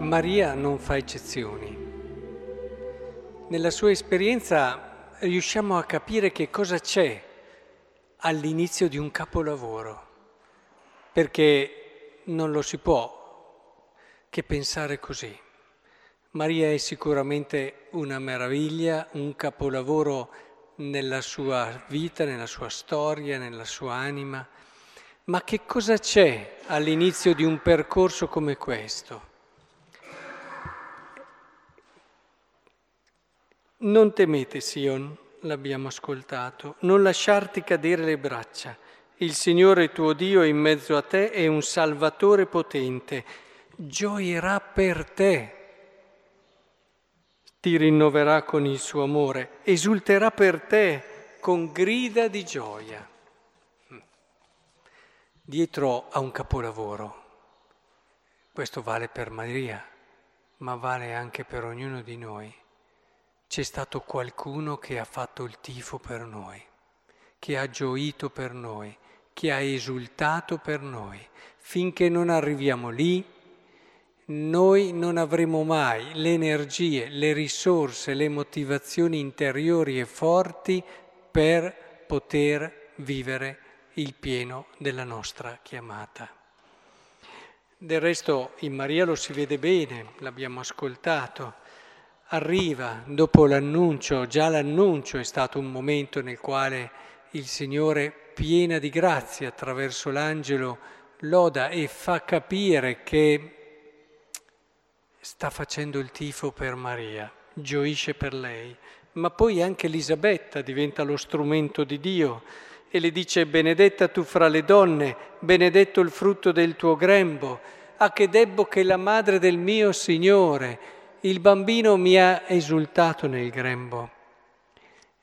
Maria non fa eccezioni. Nella sua esperienza riusciamo a capire che cosa c'è all'inizio di un capolavoro, perché non lo si può che pensare così. Maria è sicuramente una meraviglia, un capolavoro nella sua vita, nella sua storia, nella sua anima, ma che cosa c'è all'inizio di un percorso come questo? Non temete, Sion, l'abbiamo ascoltato, non lasciarti cadere le braccia. Il Signore tuo Dio in mezzo a te è un Salvatore potente, gioierà per te, ti rinnoverà con il suo amore, esulterà per te con grida di gioia. Dietro a un capolavoro, questo vale per Maria, ma vale anche per ognuno di noi c'è stato qualcuno che ha fatto il tifo per noi, che ha gioito per noi, che ha esultato per noi. Finché non arriviamo lì, noi non avremo mai le energie, le risorse, le motivazioni interiori e forti per poter vivere il pieno della nostra chiamata. Del resto in Maria lo si vede bene, l'abbiamo ascoltato arriva dopo l'annuncio, già l'annuncio è stato un momento nel quale il Signore, piena di grazia attraverso l'angelo, loda e fa capire che sta facendo il tifo per Maria, gioisce per lei, ma poi anche Elisabetta diventa lo strumento di Dio e le dice benedetta tu fra le donne, benedetto il frutto del tuo grembo, a che debbo che la madre del mio Signore, il bambino mi ha esultato nel grembo.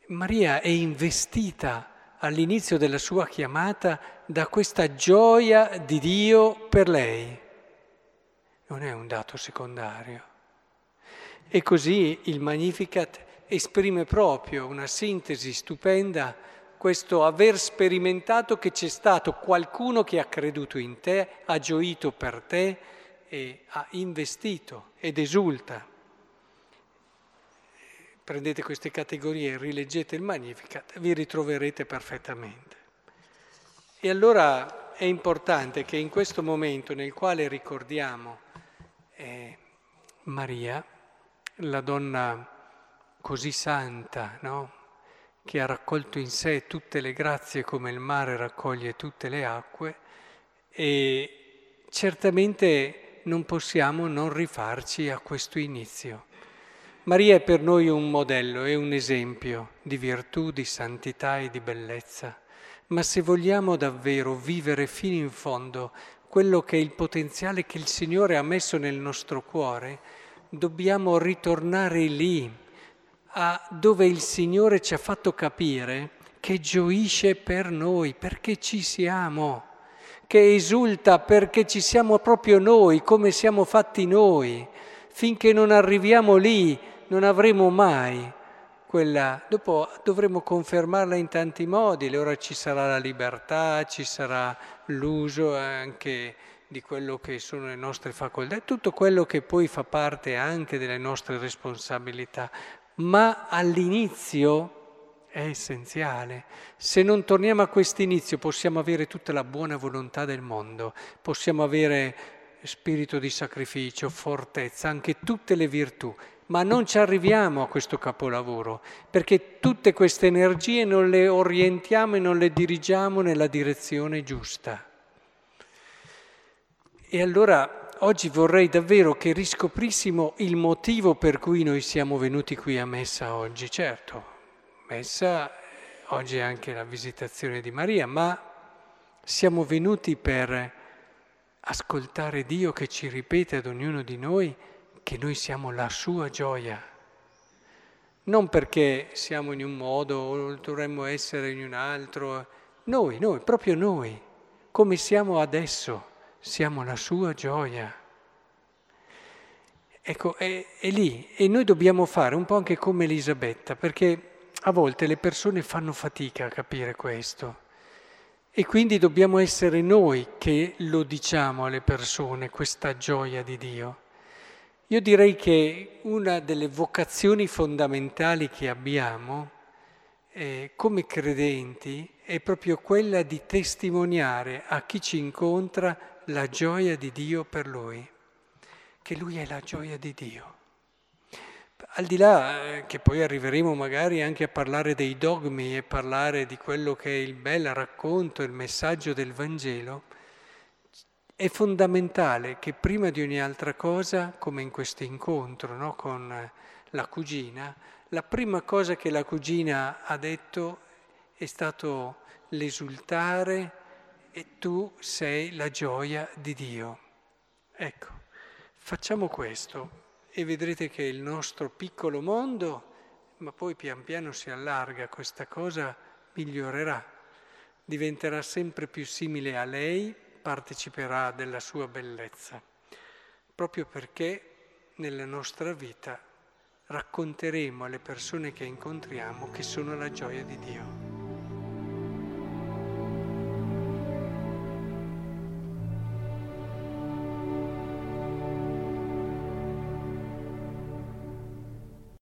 Maria è investita all'inizio della sua chiamata da questa gioia di Dio per lei. Non è un dato secondario. E così il Magnificat esprime proprio una sintesi stupenda, questo aver sperimentato che c'è stato qualcuno che ha creduto in te, ha gioito per te, e ha investito ed esulta. Prendete queste categorie, rileggete il Magnificat, vi ritroverete perfettamente. E allora è importante che in questo momento nel quale ricordiamo eh, Maria, la donna così santa, no? che ha raccolto in sé tutte le grazie come il mare raccoglie tutte le acque, e certamente non possiamo non rifarci a questo inizio. Maria è per noi un modello, è un esempio di virtù, di santità e di bellezza, ma se vogliamo davvero vivere fino in fondo quello che è il potenziale che il Signore ha messo nel nostro cuore, dobbiamo ritornare lì, a dove il Signore ci ha fatto capire che gioisce per noi, perché ci siamo che esulta perché ci siamo proprio noi, come siamo fatti noi. Finché non arriviamo lì non avremo mai quella... Dopo dovremo confermarla in tanti modi, ora ci sarà la libertà, ci sarà l'uso anche di quello che sono le nostre facoltà, tutto quello che poi fa parte anche delle nostre responsabilità. Ma all'inizio è essenziale. Se non torniamo a questo inizio possiamo avere tutta la buona volontà del mondo, possiamo avere spirito di sacrificio, fortezza, anche tutte le virtù, ma non ci arriviamo a questo capolavoro, perché tutte queste energie non le orientiamo e non le dirigiamo nella direzione giusta. E allora oggi vorrei davvero che riscoprissimo il motivo per cui noi siamo venuti qui a messa oggi, certo, messa, oggi è anche la visitazione di Maria, ma siamo venuti per ascoltare Dio che ci ripete ad ognuno di noi che noi siamo la sua gioia. Non perché siamo in un modo o dovremmo essere in un altro, noi, noi, proprio noi, come siamo adesso, siamo la sua gioia. Ecco, è, è lì e noi dobbiamo fare un po' anche come Elisabetta, perché a volte le persone fanno fatica a capire questo e quindi dobbiamo essere noi che lo diciamo alle persone, questa gioia di Dio. Io direi che una delle vocazioni fondamentali che abbiamo eh, come credenti è proprio quella di testimoniare a chi ci incontra la gioia di Dio per lui, che lui è la gioia di Dio. Al di là eh, che poi arriveremo magari anche a parlare dei dogmi e parlare di quello che è il bel racconto, il messaggio del Vangelo, è fondamentale che prima di ogni altra cosa, come in questo incontro no, con la cugina, la prima cosa che la cugina ha detto è stato l'esultare e tu sei la gioia di Dio. Ecco, facciamo questo e vedrete che il nostro piccolo mondo, ma poi pian piano si allarga, questa cosa migliorerà, diventerà sempre più simile a lei parteciperà della sua bellezza, proprio perché nella nostra vita racconteremo alle persone che incontriamo che sono la gioia di Dio.